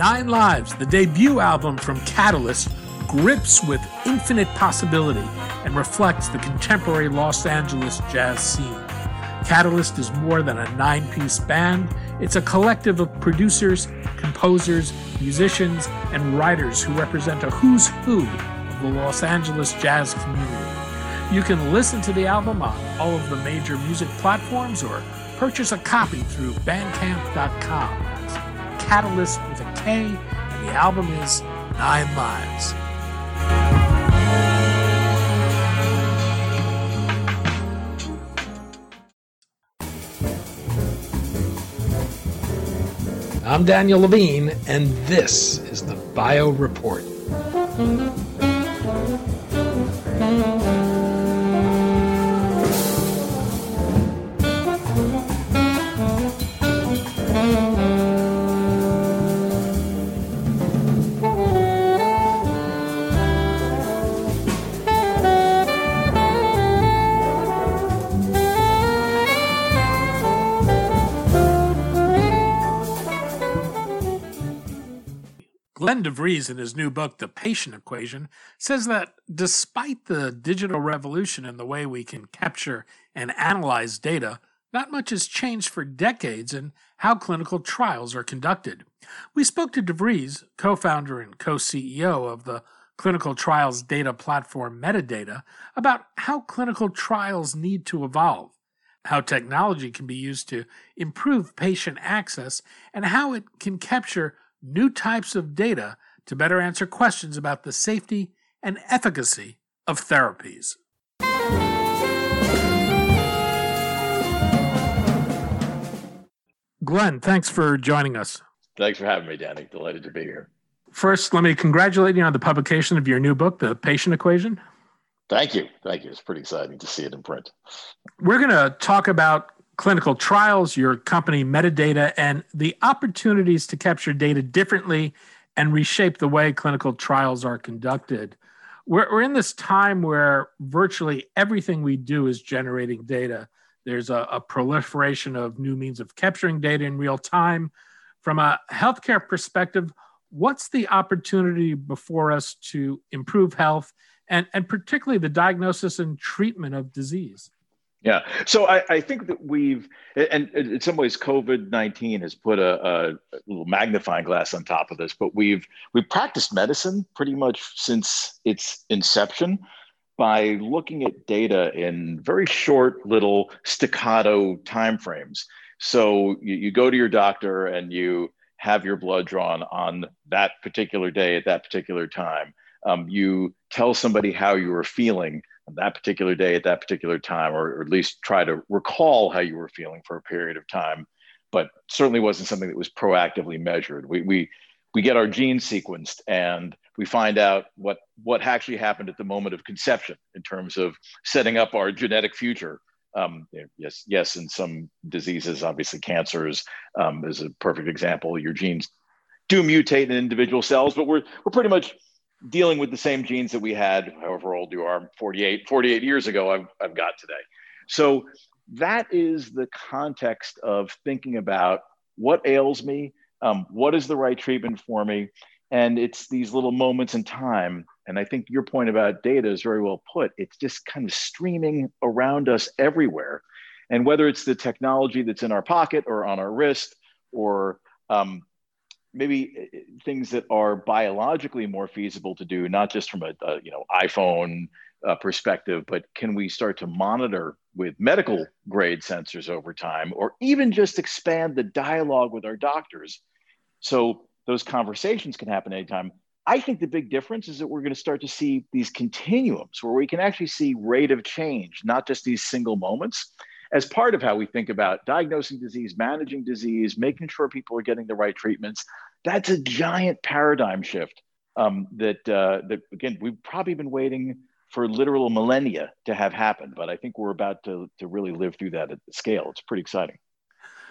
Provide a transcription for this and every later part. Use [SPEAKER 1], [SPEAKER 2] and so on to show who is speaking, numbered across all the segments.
[SPEAKER 1] Nine Lives, the debut album from Catalyst, grips with infinite possibility and reflects the contemporary Los Angeles jazz scene. Catalyst is more than a nine piece band, it's a collective of producers, composers, musicians, and writers who represent a who's who of the Los Angeles jazz community. You can listen to the album on all of the major music platforms or purchase a copy through bandcamp.com. Catalyst with a And the album is Nine Lives. I'm Daniel Levine, and this is the Bio Report. Glen de Vries, in his new book, The Patient Equation, says that despite the digital revolution in the way we can capture and analyze data, not much has changed for decades in how clinical trials are conducted. We spoke to de Vries, co founder and co CEO of the clinical trials data platform Medidata, about how clinical trials need to evolve, how technology can be used to improve patient access, and how it can capture new types of data to better answer questions about the safety and efficacy of therapies. Glen, thanks for joining us.
[SPEAKER 2] Thanks for having me, Danny. Delighted to be here.
[SPEAKER 1] First, let me congratulate you on the publication of your new book, The Patient Equation.
[SPEAKER 2] Thank you. Thank you. It's pretty exciting to see it in print.
[SPEAKER 1] We're going to talk about clinical trials, your company Medidata, and the opportunities to capture data differently and reshape the way clinical trials are conducted. We're, we're in this time where virtually everything we do is generating data. There's a, a proliferation of new means of capturing data in real time. From a healthcare perspective, what's the opportunity before us to improve health and, and particularly the diagnosis and treatment of disease?
[SPEAKER 2] Yeah. So I, I, think that we've, and in some ways, COVID nineteen has put a, a, little magnifying glass on top of this. But we've we've practiced medicine pretty much since its inception by looking at data in very short little staccato timeframes. So you, you go to your doctor and you have your blood drawn on that particular day at that particular time. Um, you tell somebody how you are feeling that particular day at that particular time, or, or, at least try to recall how you were feeling for a period of time. But certainly wasn't something that was proactively measured. We, we, we get our genes sequenced and we find out what, what actually happened at the moment of conception in terms of setting up our genetic future. Um, yes, yes, in some diseases, obviously cancers um, is a perfect example. Your genes do mutate in individual cells, but we're, we're pretty much dealing with the same genes that we had, however old you are, 48, 48 years ago, I've, I've got today. So that is the context of thinking about what ails me, um, what is the right treatment for me. And it's these little moments in time. And I think your point about data is very well put. It's just kind of streaming around us everywhere. And whether it's the technology that's in our pocket or on our wrist or um, maybe uh, things that are biologically more feasible to do, not just from a, a you know iPhone uh, perspective, but can we start to monitor with medical grade sensors over time, or even just expand the dialogue with our doctors, so those conversations can happen anytime. I think the big difference is that we're going to start to see these continuums where we can actually see rate of change, not just these single moments as part of how we think about diagnosing disease, managing disease, making sure people are getting the right treatments. That's a giant paradigm shift um, that, uh, that, again, we've probably been waiting for literal millennia to have happened, but I think we're about to, to really live through that at scale. It's pretty exciting.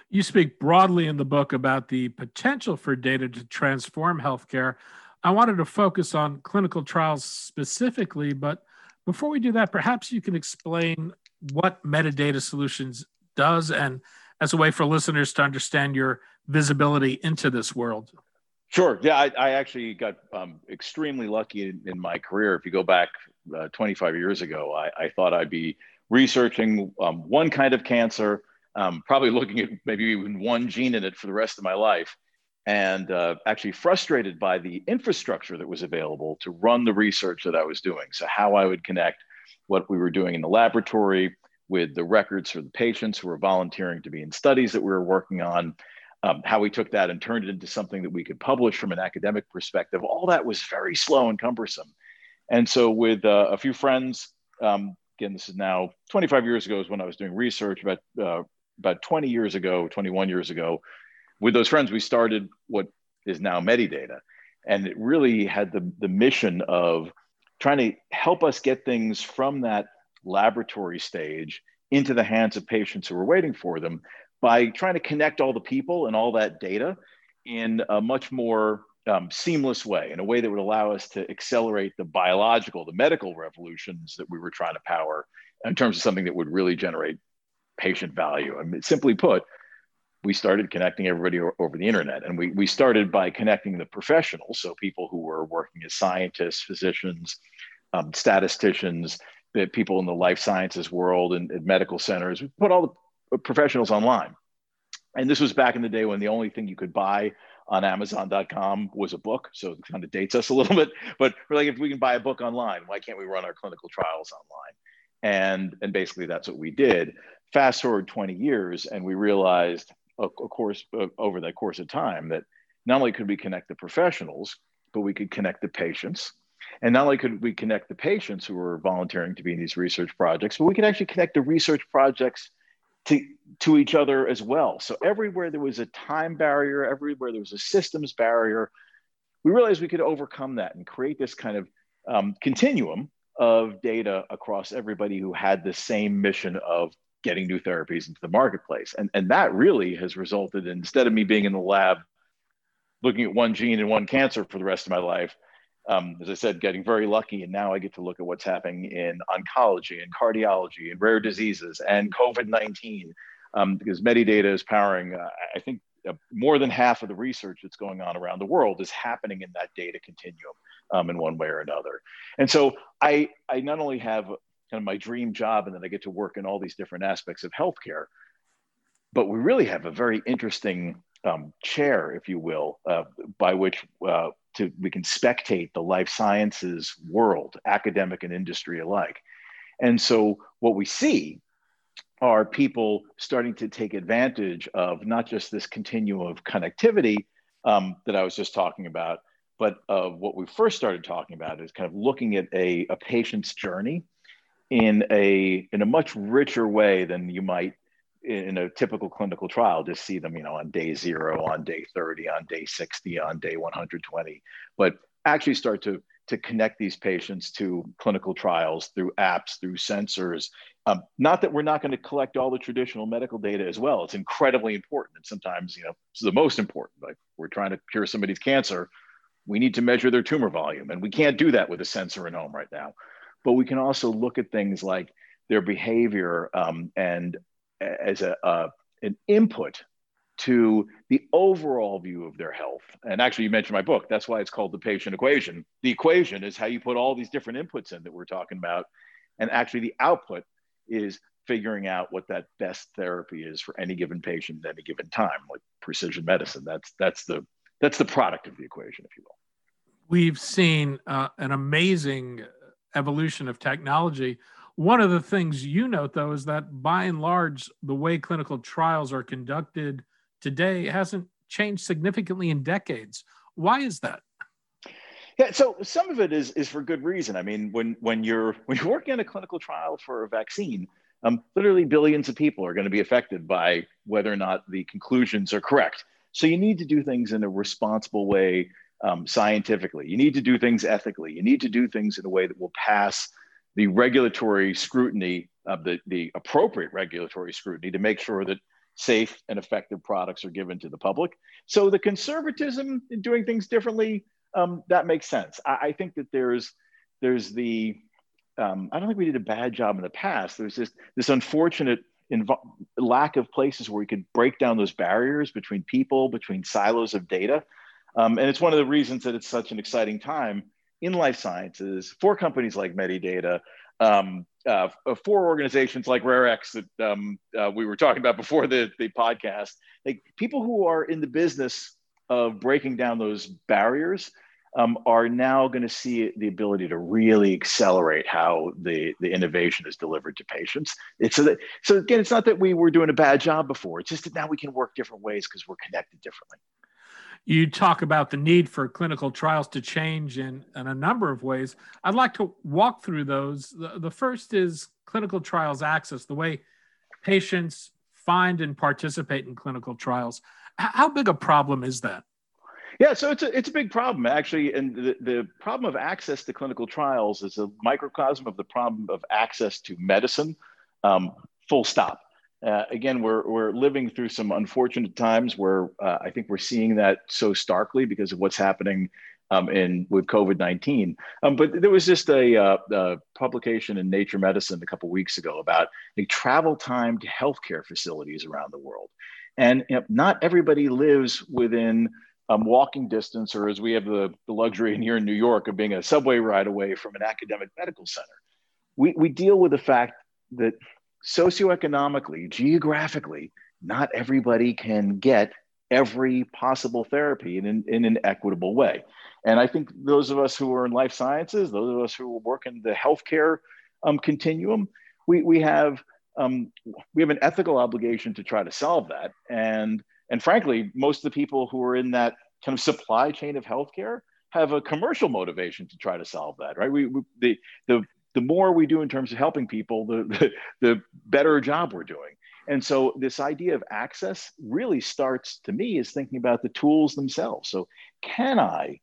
[SPEAKER 1] You speak broadly in the book about the potential for data to transform healthcare. I wanted to focus on clinical trials specifically, but before we do that, perhaps you can explain what Medidata Solutions does and as a way for listeners to understand your visibility into this world.
[SPEAKER 2] Sure. Yeah, I, I actually got um, extremely lucky in, in, my career. If you go back uh, 25 years ago, I, I, thought I'd be researching um, one kind of cancer, um, probably looking at maybe even one gene in it for the rest of my life, and uh, actually frustrated by the infrastructure that was available to run the research that I was doing. So, how I would connect what we were doing in the laboratory with the records for the patients who were volunteering to be in studies that we were working on um, how we took that and turned it into something that we could publish from an academic perspective, all that was very slow and cumbersome. And so, with uh, a few friends, um, again, this is now 25 years ago, is when I was doing research. About uh, about 20 years ago, 21 years ago, with those friends, we started what is now Medidata, and it really had the the mission of trying to help us get things from that laboratory stage into the hands of patients who are waiting for them by trying to connect all the people and all that data in a much more um, seamless way, in a way that would allow us to accelerate the biological, the medical revolutions that we were trying to power in terms of something that would really generate patient value. I mean, simply put, we started connecting everybody over the internet. And we, we started by connecting the professionals, so people who were working as scientists, physicians, um, statisticians, the people in the life sciences world and, and medical centers. We put all the professionals online. And this was back in the day when the only thing you could buy on Amazon.com was a book. So it kind of dates us a little bit. But we're like, if we can buy a book online, why can't we run our clinical trials online? And, and basically that's what we did. Fast forward 20 years, and we realized, of course, uh, over that course of time, that not only could we connect the professionals, but we could connect the patients. And not only could we connect the patients who were volunteering to be in these research projects, but we could actually connect the research projects to, to each other as well. So everywhere there was a time barrier, everywhere there was a systems barrier, we realized we could overcome that and create this kind of um, continuum of data across everybody who had the same mission of getting new therapies into the marketplace. And, and that really has resulted in, instead of me being in the lab looking at one gene and one cancer for the rest of my life, um, as I said, getting very lucky. And now I get to look at what's happening in oncology and cardiology and rare diseases and COVID 19, um, because Medidata is powering, uh, I think, uh, more than half of the research that's going on around the world is happening in that data continuum um, in one way or another. And so I, I not only have kind of my dream job and then I get to work in all these different aspects of healthcare, but we really have a very interesting um, chair, if you will, uh, by which uh, to we can spectate the life sciences world, academic and industry alike. And so what we see are people starting to take advantage of not just this continuum of connectivity um, that I was just talking about, but of what we first started talking about is kind of looking at a, a patient's journey in a in a much richer way than you might in a typical clinical trial just see them you know on day zero on day 30 on day 60 on day 120 but actually start to to connect these patients to clinical trials through apps through sensors. Um, not that we're not going to collect all the traditional medical data as well. It's incredibly important and sometimes you know it's the most important like we're trying to cure somebody's cancer. We need to measure their tumor volume and we can't do that with a sensor in home right now but we can also look at things like their behavior um, and as a, uh, an input to the overall view of their health. And actually, you mentioned my book. That's why it's called the patient equation. The equation is how you put all these different inputs in that we're talking about. And actually, the output is figuring out what that best therapy is for any given patient at any given time, like precision medicine. That's that's the that's the product of the equation, if you will.
[SPEAKER 1] We've seen uh, an amazing evolution of technology one of the things you note, though, is that by and large, the way clinical trials are conducted today hasn't changed significantly in decades. Why is that?
[SPEAKER 2] Yeah, so some of it is is for good reason. I mean, when when you're when you're working on a clinical trial for a vaccine, um, literally billions of people are going to be affected by whether or not the conclusions are correct. So you need to do things in a responsible way, um, scientifically. You need to do things ethically. You need to do things in a way that will pass the regulatory scrutiny of the, the appropriate regulatory scrutiny to make sure that safe and effective products are given to the public. So the conservatism in doing things differently, um, that makes sense. I, I, think that there's there's the um, I don't think we did a bad job in the past. There's this this unfortunate invo- lack of places where we could break down those barriers between people, between silos of data. Um, and it's one of the reasons that it's such an exciting time in life sciences for companies like Medidata, um, uh, for organizations like RareX that um, uh, we were talking about before the, the podcast, like people who are in the business of breaking down those barriers um, are now going to see the ability to really accelerate how the, the innovation is delivered to patients. It's so, so again, it's not that we were doing a bad job before. It's just that now we can work different ways because we're connected differently.
[SPEAKER 1] You talk about the need for clinical trials to change in, in a number of ways. I'd like to walk through those. The, the first is clinical trials access, the way patients find and participate in clinical trials. How big a problem is that?
[SPEAKER 2] Yeah, so it's a, it's a big problem actually, and the, the problem of access to clinical trials is a microcosm of the problem of access to medicine. Um, full stop. Uh, again, we're we're living through some unfortunate times where uh, I think we're seeing that so starkly because of what's happening um, in with COVID nineteen. Um, but there was just a, uh, a, publication in Nature Medicine a couple weeks ago about the travel time to healthcare facilities around the world, and you know, not everybody lives within um, walking distance, or as we have the, the luxury in here in New York of being a subway ride away from an academic medical center. We, we deal with the fact that socioeconomically, geographically, not everybody can get every possible therapy in, in, in, an equitable way. And I think those of us who are in life sciences, those of us who work in the healthcare um, continuum, we, we have um, we have an ethical obligation to try to solve that. And and frankly, most of the people who are in that kind of supply chain of healthcare have a commercial motivation to try to solve that, right? We, we the the the more we do in terms of helping people, the, the the better job we're doing. And so this idea of access really starts to me is thinking about the tools themselves. So can I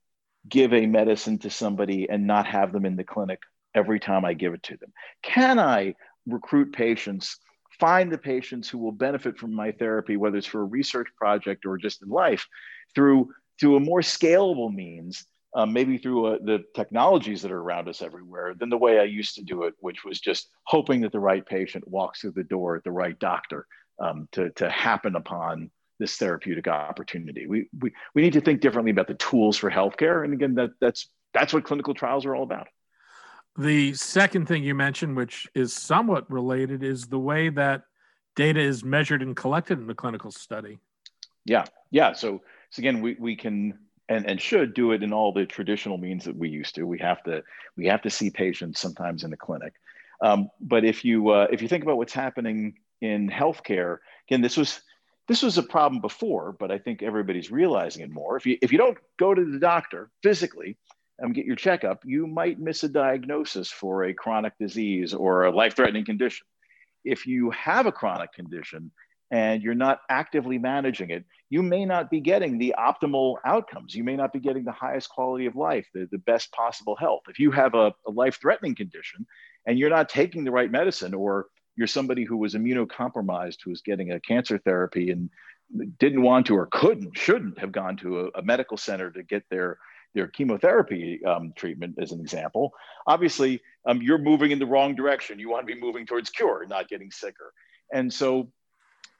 [SPEAKER 2] give a medicine to somebody and not have them in the clinic every time I give it to them? Can I recruit patients find the patients who will benefit from my therapy, whether it's for a research project or just in life, through through a more scalable means, um, maybe through uh, the technologies that are around us everywhere, than the way I used to do it, which was just hoping that the right patient walks through the door at the right doctor um, to, to happen upon this therapeutic opportunity. We, we, we need to think differently about the tools for healthcare. And again, that, that's, that's what clinical trials are all about.
[SPEAKER 1] The second thing you mentioned, which is somewhat related, is the way that data is measured and collected in the clinical study.
[SPEAKER 2] Yeah, yeah. So, so again, we, we can and, and should do it in all the traditional means that we used to. We have to we have to see patients sometimes in the clinic. Um, but if you uh, if you think about what's happening in healthcare, again, this was this was a problem before, but I think everybody's realizing it more. If you if you don't go to the doctor physically, um, get your checkup, you might miss a diagnosis for a chronic disease or a life threatening condition. If you have a chronic condition and you're not actively managing it, you may not be getting the optimal outcomes. You may not be getting the highest quality of life, the, the best possible health. If you have a, a life threatening condition and you're not taking the right medicine, or you're somebody who was immunocompromised who was getting a cancer therapy and didn't want to or couldn't, shouldn't have gone to a, a medical center to get their their chemotherapy um, treatment, as an example, obviously um, you're moving in the wrong direction. You want to be moving towards cure, not getting sicker. And so,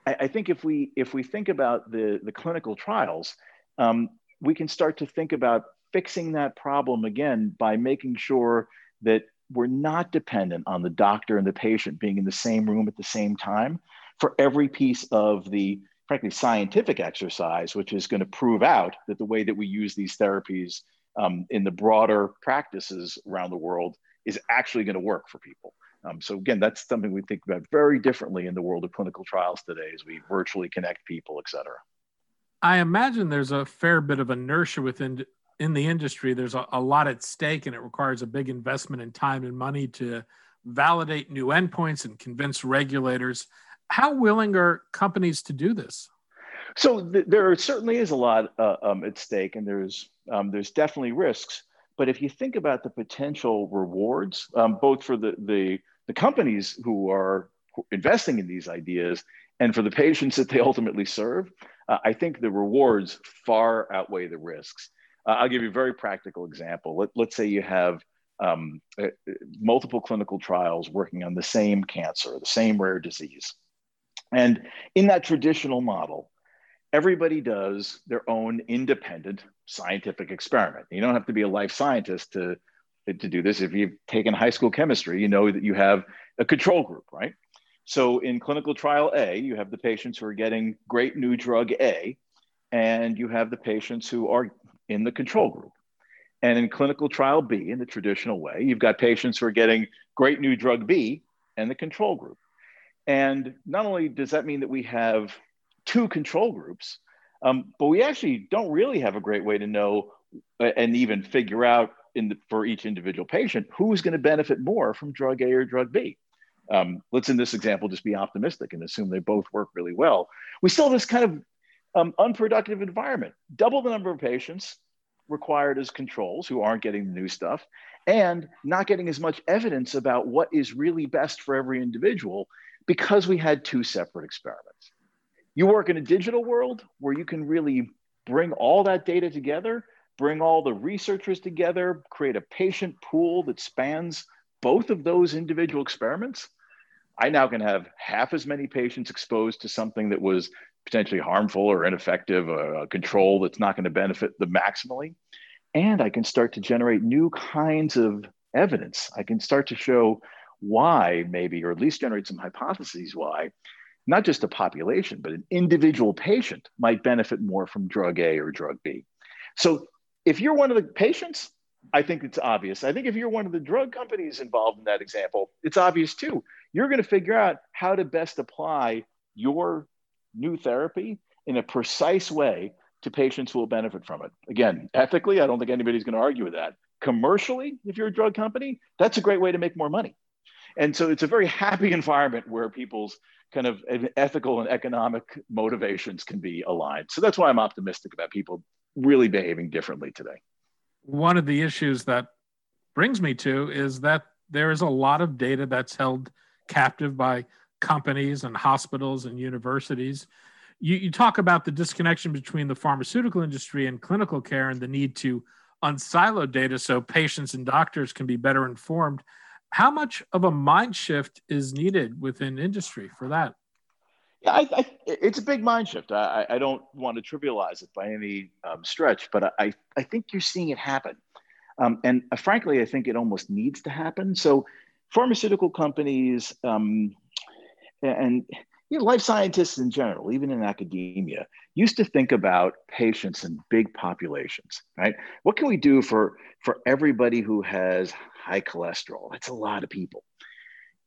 [SPEAKER 2] I, I think if we if we think about the the clinical trials, um, we can start to think about fixing that problem again by making sure that we're not dependent on the doctor and the patient being in the same room at the same time for every piece of the frankly scientific exercise, which is going to prove out that the way that we use these therapies um, in the broader practices around the world is actually going to work for people. Um, so again, that's something we think about very differently in the world of clinical trials today as we virtually connect people, et cetera.
[SPEAKER 1] I imagine there's a fair bit of inertia within in the industry. There's a, a lot at stake, and it requires a big investment in time and money to validate new endpoints and convince regulators how willing are companies to do this?
[SPEAKER 2] So th- there certainly is a lot uh, um, at stake, and there's um, there's definitely risks. But if you think about the potential rewards, um, both for the, the the companies who are investing in these ideas and for the patients that they ultimately serve, uh, I think the rewards far outweigh the risks. Uh, I'll give you a very practical example. Let, let's say you have um, uh, multiple clinical trials working on the same cancer, the same rare disease. And in that traditional model, everybody does their own independent scientific experiment. You don't have to be a life scientist to, to do this. If you've taken high school chemistry, you know that you have a control group, right? So in clinical trial A, you have the patients who are getting great new drug A, and you have the patients who are in the control group. And in clinical trial B, in the traditional way, you've got patients who are getting great new drug B and the control group. And not only does that mean that we have two control groups, um, but we actually don't really have a great way to know and even figure out in the, for each individual patient who's going to benefit more from drug A or drug B. Um, let's in this example just be optimistic and assume they both work really well. We still have this kind of um, unproductive environment. Double the number of patients required as controls who aren't getting the new stuff, and not getting as much evidence about what is really best for every individual because we had two separate experiments. You work in a digital world where you can really bring all that data together, bring all the researchers together, create a patient pool that spans both of those individual experiments. I now can have half as many patients exposed to something that was potentially harmful or ineffective, a, control that's not going to benefit them maximally. And I can start to generate new kinds of evidence. I can start to show why, maybe, or at least generate some hypotheses why, not just a population, but an individual patient might benefit more from drug A or drug B. So if you're one of the patients, I think it's obvious. I think if you're one of the drug companies involved in that example, it's obvious too. You're going to figure out how to best apply your new therapy in a precise way to patients who will benefit from it. Again, ethically, I don't think anybody's going to argue with that. Commercially, if you're a drug company, that's a great way to make more money. And so it's a very happy environment where people's kind of ethical and economic motivations can be aligned. So that's why I'm optimistic about people really behaving differently today.
[SPEAKER 1] One of the issues that brings me to is that there is a lot of data that's held captive by companies and hospitals and universities. You, you talk about the disconnection between the pharmaceutical industry and clinical care and the need to unsilo data so patients and doctors can be better informed. How much of a mind shift is needed within industry for that?
[SPEAKER 2] I, I, it's a big mind shift. I, I, don't want to trivialize it by any um, stretch, but I, I think you're seeing it happen. Um, and uh, frankly, I think it almost needs to happen. So, pharmaceutical companies, um, and you know, life scientists in general, even in academia, used to think about patients in big populations, right? What can we do for, for everybody who has high cholesterol? That's a lot of people.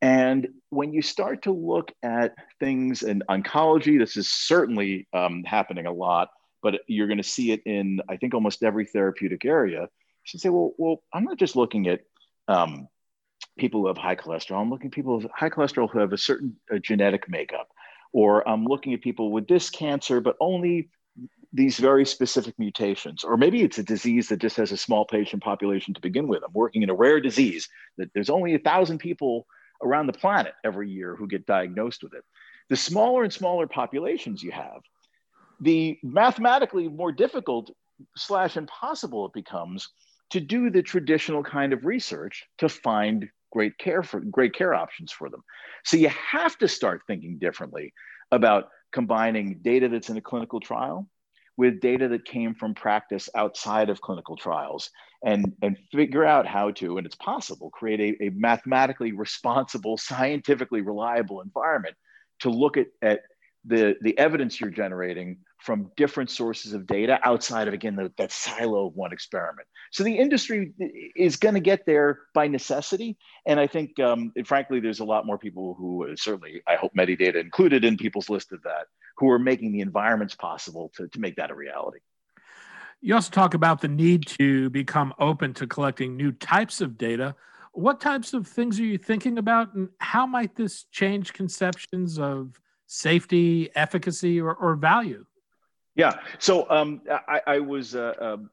[SPEAKER 2] And when you start to look at things in oncology, this is certainly um, happening a lot, but you're going to see it in, I think, almost every therapeutic area. You should say, well, well, I'm not just looking at um, people who have high cholesterol. I'm looking at people with high cholesterol who have a certain uh, genetic makeup, or I'm looking at people with this cancer, but only these very specific mutations. Or maybe it's a disease that just has a small patient population to begin with. I'm working in a rare disease that there's only a thousand people around the planet every year who get diagnosed with it. The smaller and smaller populations you have, the mathematically more difficult slash impossible it becomes to do the traditional kind of research to find great care for great care options for them. So you have to start thinking differently about combining data that's in a clinical trial with data that came from practice outside of clinical trials and, and figure out how to, and it's possible, create a, a mathematically responsible, scientifically reliable environment to look at, at the, the evidence you're generating from different sources of data outside of again the, that silo of one experiment. So the industry is going to get there by necessity. And i think um, and frankly there's a lot more people who certainly i hope Medidata included in people's list of that who are making the environments possible to, to make that a reality.
[SPEAKER 1] You also talk about the need to become open to collecting new types of data. What types of things are you thinking about and how might this change conceptions of safety efficacy or, or value
[SPEAKER 2] yeah. So um, I, I, was uh, um,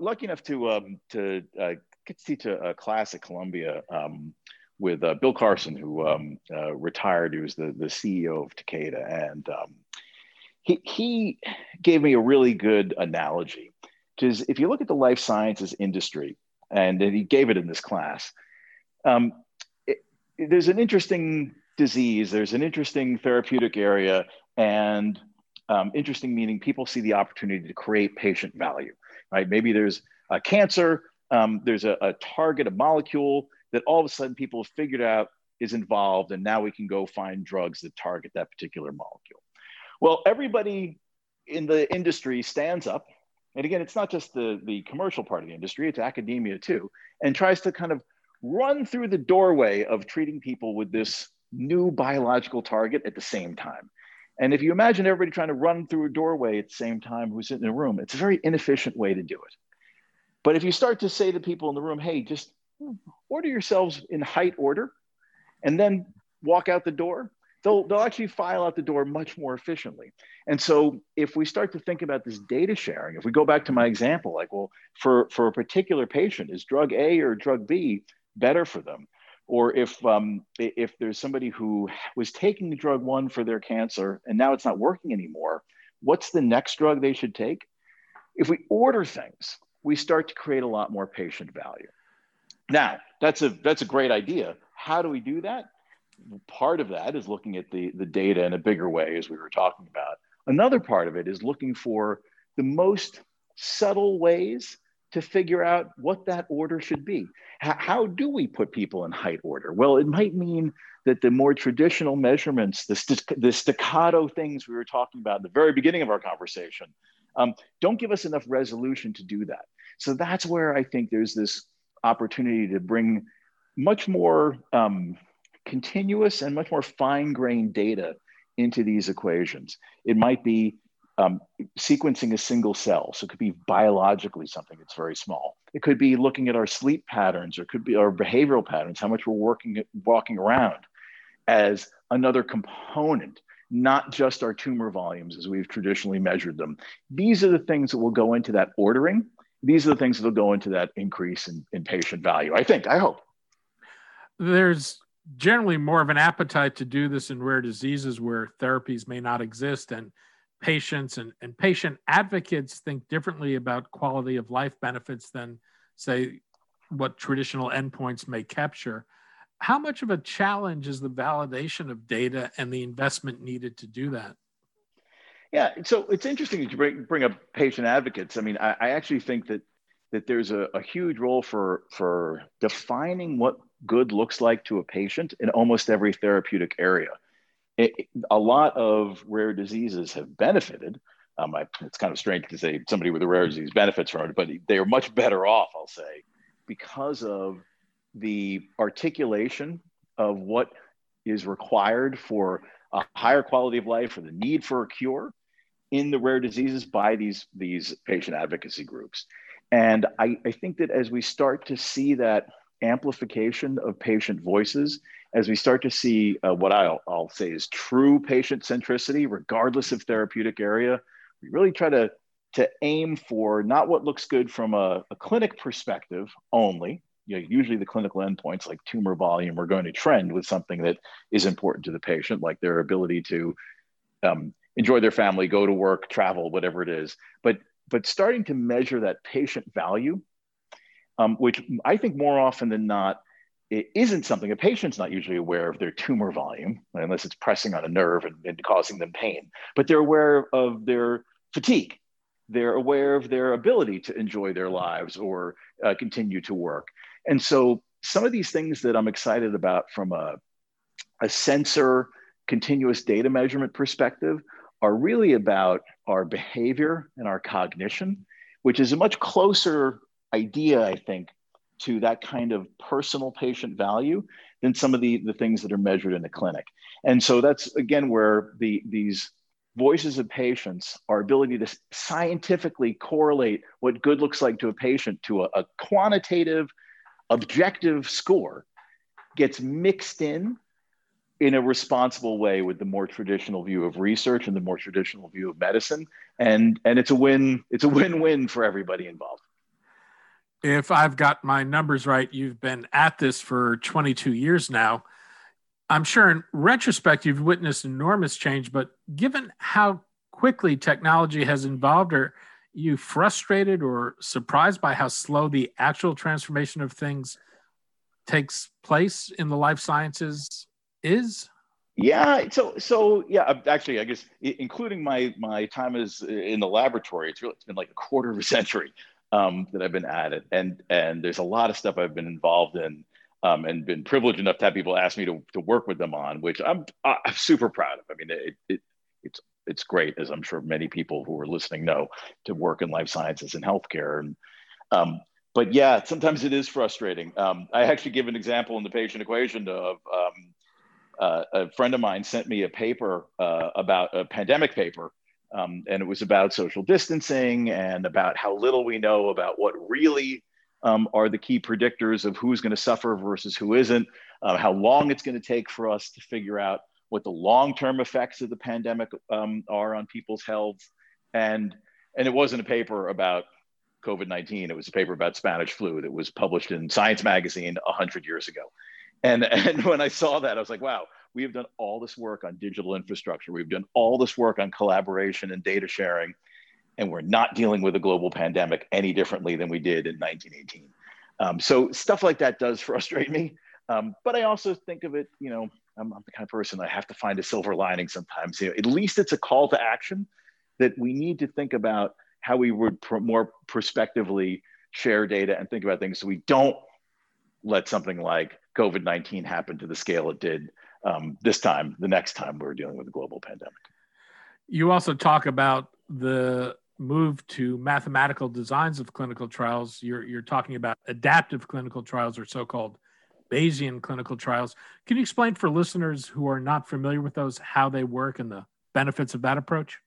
[SPEAKER 2] lucky enough to um, to uh, get to teach a, a class at Columbia um, with uh, Bill Carson, who um, uh, retired. He was the, the CEO of Takeda. And he, he gave me a really good analogy. Because if you look at the life sciences industry, and, and he gave it in this class, it, there's an interesting disease, there's an interesting therapeutic area, and Um, interesting meaning people see the opportunity to create patient value, right? Maybe there's a cancer, um, there's a, a target, a molecule that all of a sudden people have figured out is involved, and now we can go find drugs that target that particular molecule. Well, everybody in the industry stands up, and again, it's not just the, the commercial part of the industry, it's academia too, and tries to kind of run through the doorway of treating people with this new biological target at the same time. And if you imagine everybody trying to run through a doorway at the same time who's in a room, it's a very inefficient way to do it. But if you start to say to people in the room, hey, just order yourselves in height order and then walk out the door, they'll, they'll actually file out the door much more efficiently. And so if we start to think about this data sharing, if we go back to my example, like, well, for, for a particular patient, is drug A or drug B better for them? Or if um, if there's somebody who was taking drug one for their cancer and now it's not working anymore what's the next drug they should take? If we order things we start to create a lot more patient value. Now that's a that's a great idea. How do we do that? Part of that is looking at the the data in a bigger way as we were talking about. Another part of it is looking for the most subtle ways to figure out what that order should be. H- how do we put people in height order? Well, it might mean that the more traditional measurements, the, st- the staccato things we were talking about at the very beginning of our conversation, um, don't give us enough resolution to do that. So that's where I think there's this opportunity to bring much more um, continuous and much more fine grained data into these equations. It might be um, sequencing a single cell. So it could be biologically something that's very small. It could be looking at our sleep patterns, or it could be our behavioral patterns, how much we're working walking around as another component, not just our tumor volumes as we've traditionally measured them. These are the things that will go into that ordering. These are the things that will go into that increase in, in patient value. I think, I hope.
[SPEAKER 1] There's generally more of an appetite to do this in rare diseases where therapies may not exist. And patients and, and patient advocates think differently about quality of life benefits than, say, what traditional endpoints may capture. How much of a challenge is the validation of data and the investment needed to do that?
[SPEAKER 2] Yeah, so it's interesting that you bring, bring up patient advocates. I mean, I, I actually think that that there's a, a huge role for for defining what good looks like to a patient in almost every therapeutic area it, a lot of rare diseases have benefited. Um, I, it's kind of strange to say somebody with a rare disease benefits from it, but they are much better off, I'll say, because of the articulation of what is required for a higher quality of life or the need for a cure in the rare diseases by these, these patient advocacy groups. And I, I think that as we start to see that amplification of patient voices as we start to see uh, what I'll, I'll say is true patient centricity, regardless of therapeutic area. We really try to, to aim for not what looks good from a, a clinic perspective only. You know, usually the clinical endpoints like tumor volume are going to trend with something that is important to the patient, like their ability to um, enjoy their family, go to work, travel, whatever it is. But but starting to measure that patient value um, which I think more often than not, it isn't something a patient's not usually aware of their tumor volume unless it's pressing on a nerve and, and causing them pain, but they're aware of their fatigue. They're aware of their ability to enjoy their lives or uh, continue to work. And so some of these things that I'm excited about from a, a sensor continuous data measurement perspective are really about our behavior and our cognition, which is a much closer idea, I think, to that kind of personal patient value than some of the, the things that are measured in the clinic. And so that's again where the these voices of patients, our ability to scientifically correlate what good looks like to a patient to a, a quantitative, objective score gets mixed in in a responsible way with the more traditional view of research and the more traditional view of medicine and and it's a win it's a win-win for everybody involved
[SPEAKER 1] if I've got my numbers right, you've been at this for 22 years now. I'm sure in retrospect, you've witnessed enormous change, but given how quickly technology has evolved, are you frustrated or surprised by how slow the actual transformation of things takes place in the life sciences is?
[SPEAKER 2] Yeah, so so yeah, actually, I guess including my my time as in the laboratory, it's really it's been like a quarter of a century um, that I've been at it, and and there's a lot of stuff I've been involved in, um, and been privileged enough to have people ask me to, to work with them on, which I'm I'm super proud of. I mean, it, it it's it's great, as I'm sure many people who are listening know, to work in life sciences and healthcare, and um, but yeah, sometimes it is frustrating. Um, I actually give an example in the patient equation of um, uh, a friend of mine sent me a paper uh, about a pandemic paper, um, and it was about social distancing and about how little we know about what really um, are the key predictors of who's going to suffer versus who isn't, uh, how long it's going to take for us to figure out what the long-term effects of the pandemic um, are on people's health, and and it wasn't a paper about COVID-19. It was a paper about Spanish flu that was published in Science magazine 100 years ago. And, and when I saw that, I was like, wow, we have done all this work on digital infrastructure. We've done all this work on collaboration and data sharing, and we're not dealing with a global pandemic any differently than we did in 1918. Um, so stuff like that does frustrate me. Um, but I also think of it, you know, I'm, I'm, the kind of person I have to find a silver lining sometimes. You know, at least it's a call to action that we need to think about how we would pr- more prospectively share data and think about things so we don't let something like COVID 19 happen to the scale it did um, this time, the next time we're dealing with a global pandemic.
[SPEAKER 1] You also talk about the move to mathematical designs of clinical trials. You're, you're talking about adaptive clinical trials or so called Bayesian clinical trials. Can you explain for listeners who are not familiar with those how they work and the benefits of that approach?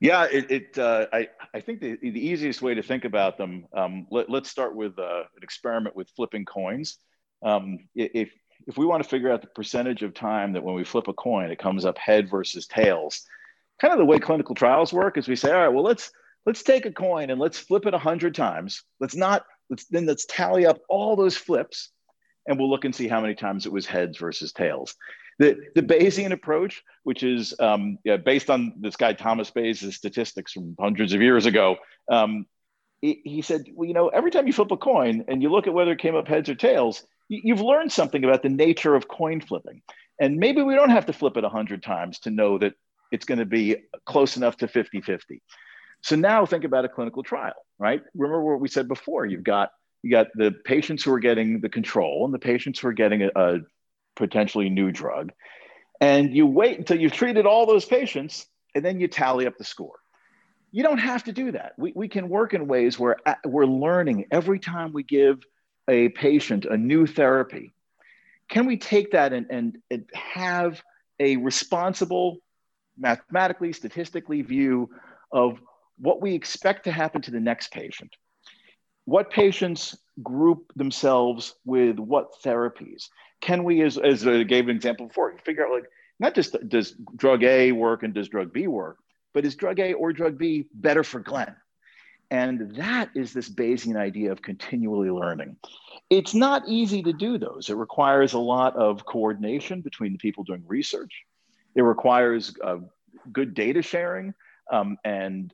[SPEAKER 2] Yeah, it, it uh, I, I think the, the easiest way to think about them, um, let, us start with uh, an experiment with flipping coins. Um, if, if we want to figure out the percentage of time that when we flip a coin, it comes up head versus tails, kind of the way clinical trials work is we say, all right, well, let's, let's take a coin and let's flip it a hundred times. Let's not, let's then let's tally up all those flips and we'll look and see how many times it was heads versus tails. The, the Bayesian approach, which is um, yeah, based on this guy Thomas Bayes' statistics from hundreds of years ago, um, he, he, said, well, you know, every time you flip a coin and you look at whether it came up heads or tails, you've learned something about the nature of coin flipping. And maybe we don't have to flip it 100 times to know that it's going to be close enough to 50 50. So now think about a clinical trial, right? Remember what we said before. You've got you got the patients who are getting the control and the patients who are getting a, a potentially new drug. And you wait until you've treated all those patients and then you tally up the score. You don't have to do that. We, we can work in ways where uh, we're learning every time we give a patient a new therapy. Can we take that and, and, and have a responsible, mathematically, statistically view of what we expect to happen to the next patient? What patients group themselves with what therapies? Can we, as, as I gave an example before, figure out like not just does drug A work and does drug B work, but is drug A or drug B better for Glen? And that is this Bayesian idea of continually learning. It's not easy to do those. It requires a lot of coordination between the people doing research. It requires uh, good data sharing um, and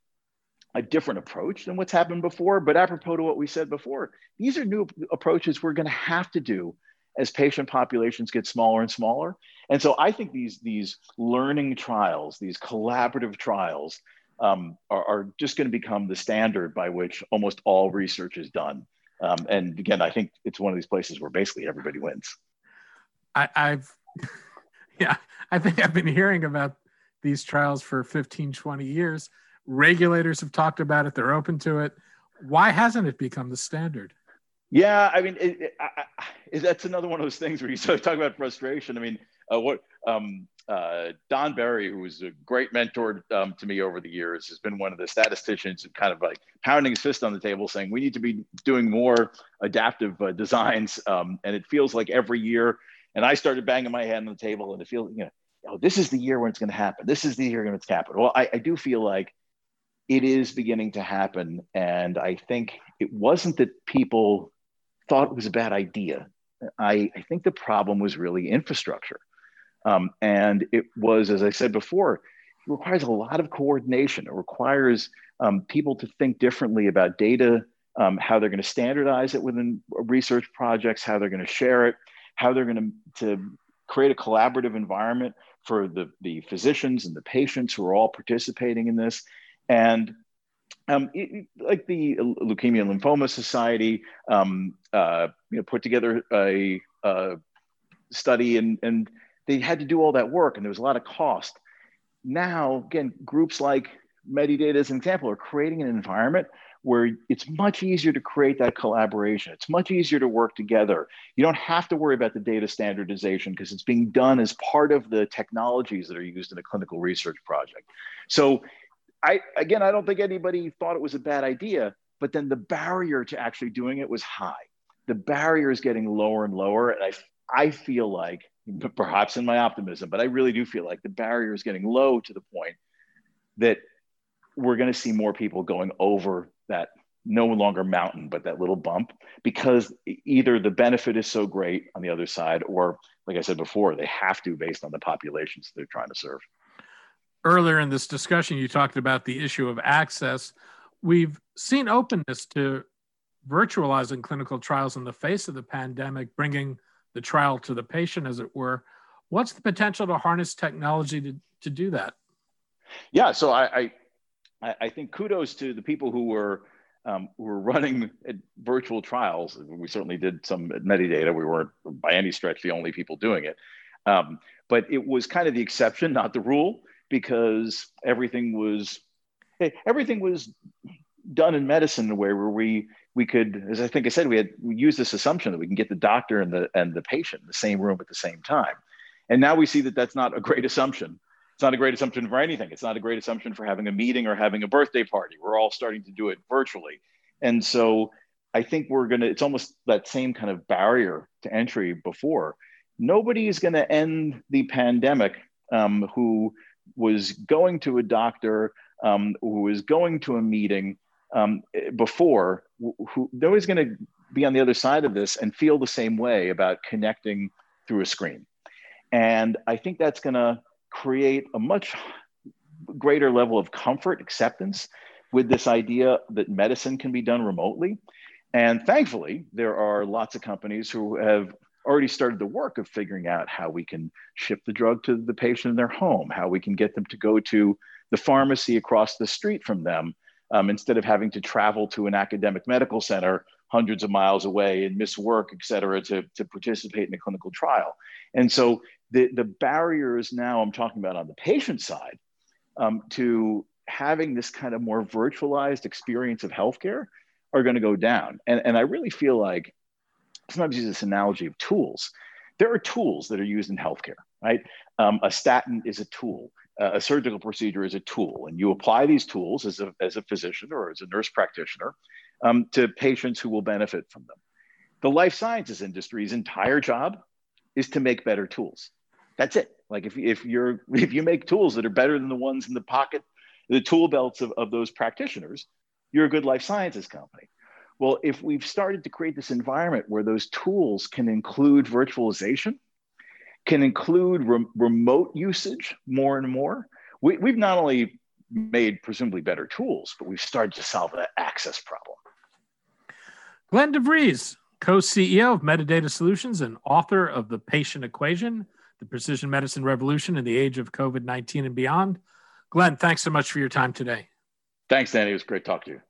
[SPEAKER 2] a different approach than what's happened before. But apropos to what we said before, these are new approaches we're going to have to do as patient populations get smaller and smaller. And so I think these, these learning trials, these collaborative trials, um, are, are, just going to become the standard by which almost all research is done. Um, and again, I think it's one of these places where basically everybody wins.
[SPEAKER 1] I, I've, yeah, I think I've been hearing about these trials for 15, 20 years. Regulators have talked about it. They're open to it. Why hasn't it become the standard?
[SPEAKER 2] Yeah, I mean, it, it, I, I, that's another one of those things where you sort of talk about frustration. I mean, uh, what um, uh, Don Berry, who was a great mentor um, to me over the years, has been one of the statisticians kind of like pounding his fist on the table saying we need to be doing more adaptive uh, designs. Um, and it feels like every year, and I started banging my head on the table and it feels, you know, oh, this is the year when it's going to happen. This is the year when it's happen. Well, I, I do feel like it is beginning to happen. And I think it wasn't that people thought it was a bad idea. I, I think the problem was really infrastructure. Um, and it was, as I said before, it requires a lot of coordination. It requires um, people to think differently about data, um, how they're going to standardize it within research projects, how they're going to share it, how they're going to, to create a collaborative environment for the, the physicians and the patients who are all participating in this. And um, it, like the Leukemia and Lymphoma Society, um, uh, you know, put together a, a study and, and they had to do all that work and there was a lot of cost. Now, again, groups like Medidata, as an example, are creating an environment where it's much easier to create that collaboration. It's much easier to work together. You don't have to worry about the data standardization because it's being done as part of the technologies that are used in a clinical research project. So I again, I don't think anybody thought it was a bad idea, but then the barrier to actually doing it was high. The barrier is getting lower and lower, and I I feel like perhaps in my optimism, but I really do feel like the barrier is getting low to the point that we're going to see more people going over that no longer mountain, but that little bump, because either the benefit is so great on the other side, or like I said before, they have to based on the populations they're trying to serve
[SPEAKER 1] earlier in this discussion, you talked about the issue of access. We've seen openness to virtualizing clinical trials in the face of the pandemic, bringing the trial to the patient, as it were. What's the potential to harness technology to, to do that?
[SPEAKER 2] Yeah, so I, I, I think kudos to the people who were um, who were running virtual trials. We certainly did some at. We weren't by any stretch the only people doing it, um, but it was kind of the exception, not the rule because everything was everything was done in medicine in a way where we we could, as I think I said, we had we used this assumption that we can get the doctor and the and the patient in the same room at the same time, and now we see that that's not a great assumption. It's not a great assumption for anything. It's not a great assumption for having a meeting or having a birthday party. We're all starting to do it virtually, and so I think we're gonna. It's almost that same kind of barrier to entry before. Nobody is going to end the pandemic um, who was going to a doctor, um, who was going to a meeting um, before, who nobody's going to be on the other side of this and feel the same way about connecting through a screen. And I think that's going to create a much greater level of comfort, acceptance with this idea that medicine can be done remotely. And thankfully, there are lots of companies who have already started the work of figuring out how we can ship the drug to the patient in their home, how we can get them to go to the pharmacy across the street from them um, instead of having to travel to an academic medical center hundreds of miles away and miss work, et cetera, to, to participate in a clinical trial. And so the, the barriers now I'm talking about on the patient side um, to having this kind of more virtualized experience of healthcare are going to go down. And, and I really feel like sometimes use this analogy of tools. There are tools that are used in healthcare, right? Um, a statin is a tool. A surgical procedure is a tool, and you apply these tools as a, as a physician or as a nurse practitioner um, to patients who will benefit from them. The life sciences industry's entire job is to make better tools. That's it. Like if, if you're if you make tools that are better than the ones in the pocket, the tool belts of, of those practitioners, you're a good life sciences company. Well, if we've started to create this environment where those tools can include virtualization, can include re- remote usage more and more, we, we've not only made presumably better tools, but we've started to solve that access problem.
[SPEAKER 1] Glen de Vries, co CEO of Medidata Solutions and author of The Patient Equation, The Precision Medicine Revolution in the Age of COVID 19 and Beyond. Glenn, thanks so much for your time today.
[SPEAKER 2] Thanks, Danny. It was great talking to you.